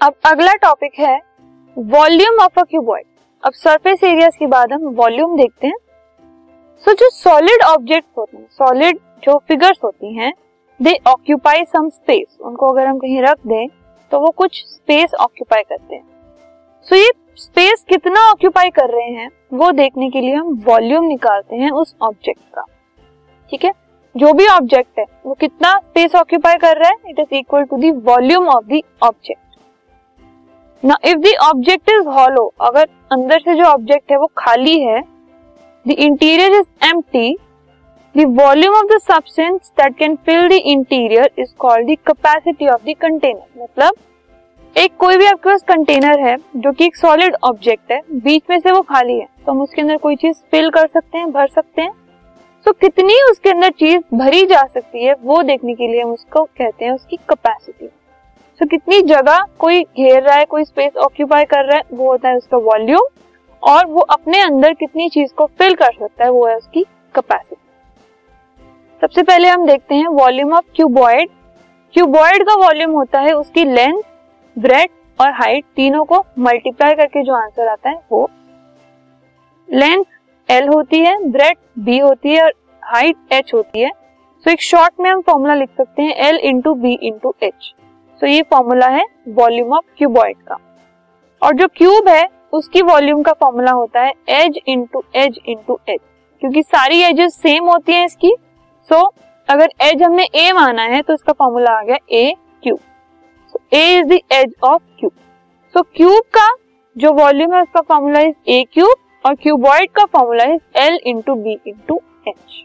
अब अगला टॉपिक है वॉल्यूम ऑफ़ अ क्यूबॉइड अब सरफेस एरियाज़ के बाद हम वॉल्यूम देखते हैं। सो so, जो सॉलिड ऑब्जेक्ट होते हैं सॉलिड जो फिगर्स होती हैं दे ऑक्यूपाई सम स्पेस उनको अगर हम कहीं रख दें तो वो कुछ स्पेस ऑक्यूपाई करते हैं। सो so, ये स्पेस कितना ऑक्यूपाई कर रहे हैं वो देखने के लिए हम वॉल्यूम निकालते हैं उस ऑब्जेक्ट का। ठीक है? जो भी ऑब्जेक्ट है वो कितना स्पेस ऑक्यूपाई कर रहा है? It is equal to the volume of the object ना if the object is hollow अगर अंदर से जो ऑब्जेक्ट है वो खाली है the interior is empty the volume of the substance that can fill the interior is called the capacity of the container मतलब एक कोई भी आपके पास कंटेनर है, जो कि एक सॉलिड ऑब्जेक्ट है, बीच में से वो खाली है तो हम उसके अंदर कोई चीज़ फिल कर सकते हैं, भर सकते हैं। तो कितनी उसके अंदर चीज़ भरी जा सकती है, वो देखने के लिए हम उसको कहते हैं उसकी कैपेसिटी तो कितनी जगह कोई घेर रहा है कोई स्पेस ऑक्यूपाई कर रहा है वो होता है उसका वॉल्यूम और वो अपने अंदर कितनी चीज़ को फिल कर सकता है वो है उसकी कैपेसिटी सबसे पहले हम देखते हैं वॉल्यूम ऑफ़ क्यूबॉइड क्यूबॉइड का वॉल्यूम होता है उसकी लेंथ ब्रेड और हाइट तीनों को मल्टीप्लाई करके जो आंसर आता है वो लेंथ एल होती है ब्रेड बी होती है और हाइट एच होती है. सो so, एक शॉर्ट में हम फॉर्मूला लिख सकते हैं L into B into H तो ये फॉर्मूला है वॉल्यूम ऑफ़ क्यूबॉइड का। और जो क्यूब है उसकी वॉल्यूम का फॉर्मूला होता है edge into edge into edge क्योंकि सारी एजेस सेम होती हैं इसकी सो so, अगर एज हमने ए माना है तो इसका फॉर्मूला आ गया a cube so a is the edge of cube so cube का जो वॉल्यूम है उसका फॉर्मूला इज़ ए क्यूब और क्यूबॉइड का formula is L into B into H